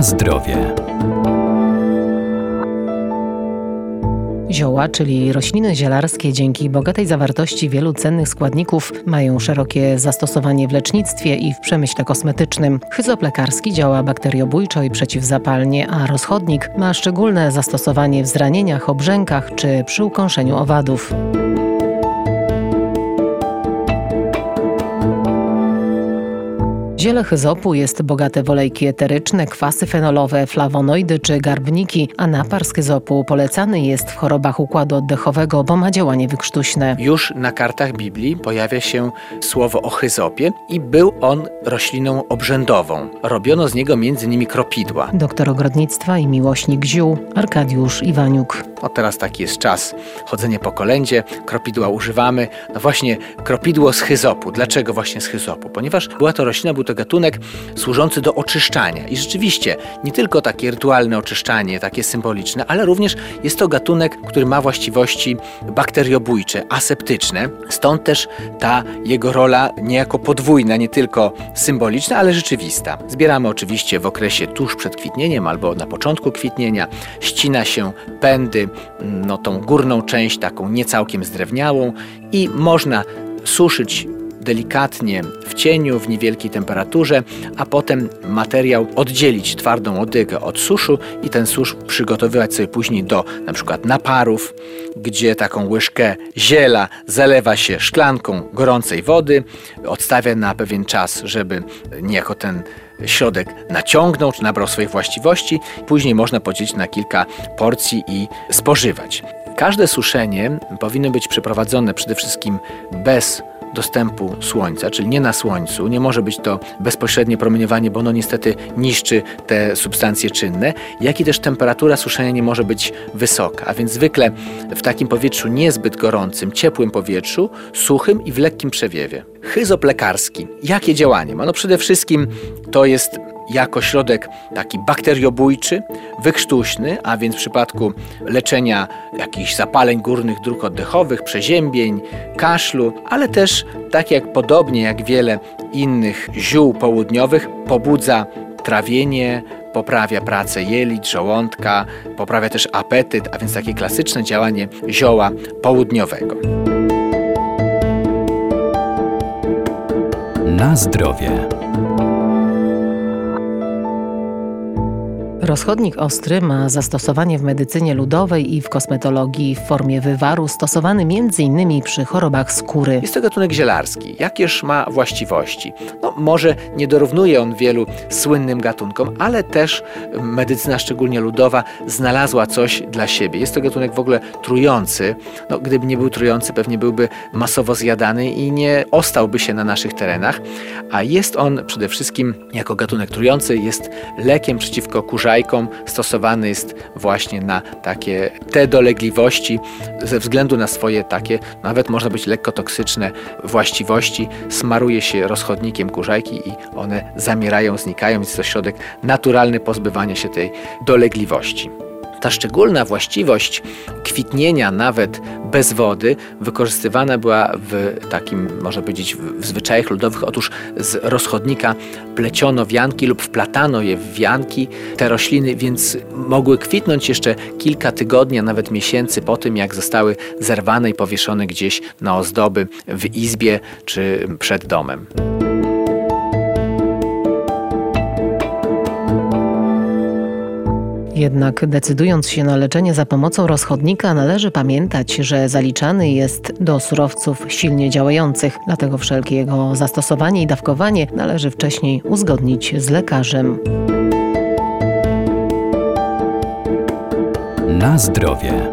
Zdrowie. Zioła, czyli rośliny zielarskie, dzięki bogatej zawartości wielu cennych składników, mają szerokie zastosowanie w lecznictwie i w przemyśle kosmetycznym. Hyzop lekarski działa bakteriobójczo i przeciwzapalnie, a rozchodnik ma szczególne zastosowanie w zranieniach, obrzękach czy przy ukąszeniu owadów. Ziele hyzopu jest bogate w olejki eteryczne, kwasy fenolowe, flawonoidy czy garbniki, a napar z hyzopu polecany jest w chorobach układu oddechowego, bo ma działanie wykrztuśne. Już na kartach Biblii pojawia się słowo o hyzopie i był on rośliną obrzędową. Robiono z niego m.in. kropidła. Doktor ogrodnictwa i miłośnik ziół Arkadiusz Iwaniuk. No teraz taki jest czas, chodzenie po kolędzie, kropidła używamy. No właśnie kropidło z hyzopu. Dlaczego właśnie z hyzopu? Ponieważ była to roślina, był to gatunek służący do oczyszczania. I rzeczywiście nie tylko takie rytualne oczyszczanie, takie symboliczne, ale również jest to gatunek, który ma właściwości bakteriobójcze, aseptyczne. Stąd też ta jego rola niejako podwójna, nie tylko symboliczna, ale rzeczywista. Zbieramy oczywiście w okresie tuż przed kwitnieniem albo na początku kwitnienia. Ścina się pędy, no tą górną część taką niecałkiem zdrewniałą i można suszyć delikatnie w cieniu, w niewielkiej temperaturze, a potem materiał oddzielić twardą odygę od suszu i ten susz przygotowywać sobie później do na przykład naparów, gdzie taką łyżkę ziela zalewa się szklanką gorącej wody, odstawia na pewien czas, żeby niejako ten środek naciągnął czy nabrał swoich właściwości. Później można podzielić na kilka porcji i spożywać. Każde suszenie powinno być przeprowadzone przede wszystkim bez dostępu słońca, czyli nie na słońcu. Nie może być to bezpośrednie promieniowanie, bo ono niestety niszczy te substancje czynne, jak i też temperatura suszenia nie może być wysoka, a więc zwykle w takim powietrzu niezbyt gorącym, ciepłym powietrzu, suchym i w lekkim przewiewie. Hyzop lekarski. Jakie działanie ma? No przede wszystkim to jest jako środek taki bakteriobójczy, wykrztuśny, a więc w przypadku leczenia jakichś zapaleń górnych dróg oddechowych, przeziębień, kaszlu, ale też tak jak podobnie jak wiele innych ziół południowych pobudza trawienie, poprawia pracę jelit, żołądka, poprawia też apetyt, a więc takie klasyczne działanie zioła południowego. Na zdrowie. Rozchodnik ostry ma zastosowanie w medycynie ludowej i w kosmetologii w formie wywaru, stosowany m.in. przy chorobach skóry. Jest to gatunek zielarski. Jakież ma właściwości? No, może nie dorównuje on wielu słynnym gatunkom, ale też medycyna, szczególnie ludowa, znalazła coś dla siebie. Jest to gatunek w ogóle trujący. No, gdyby nie był trujący, pewnie byłby masowo zjadany i nie ostałby się na naszych terenach. A jest on przede wszystkim jako gatunek trujący, jest lekiem przeciwko kurzajkom, stosowany jest właśnie na takie te dolegliwości ze względu na swoje takie, nawet można być lekko toksyczne właściwości. Smaruje się rozchodnikiem kurzajki i one zamierają, znikają. Jest to środek naturalny pozbywania się tej dolegliwości. Ta szczególna właściwość kwitnienia nawet bez wody wykorzystywana była w takim, można powiedzieć, w zwyczajach ludowych. Otóż z rozchodnika pleciono wianki lub wplatano je w wianki, te rośliny, więc mogły kwitnąć jeszcze kilka tygodni, a nawet miesięcy po tym, jak zostały zerwane i powieszone gdzieś na ozdoby w izbie czy przed domem. Jednak decydując się na leczenie za pomocą rozchodnika, należy pamiętać, że zaliczany jest do surowców silnie działających, dlatego wszelkie jego zastosowanie i dawkowanie należy wcześniej uzgodnić z lekarzem. Na zdrowie.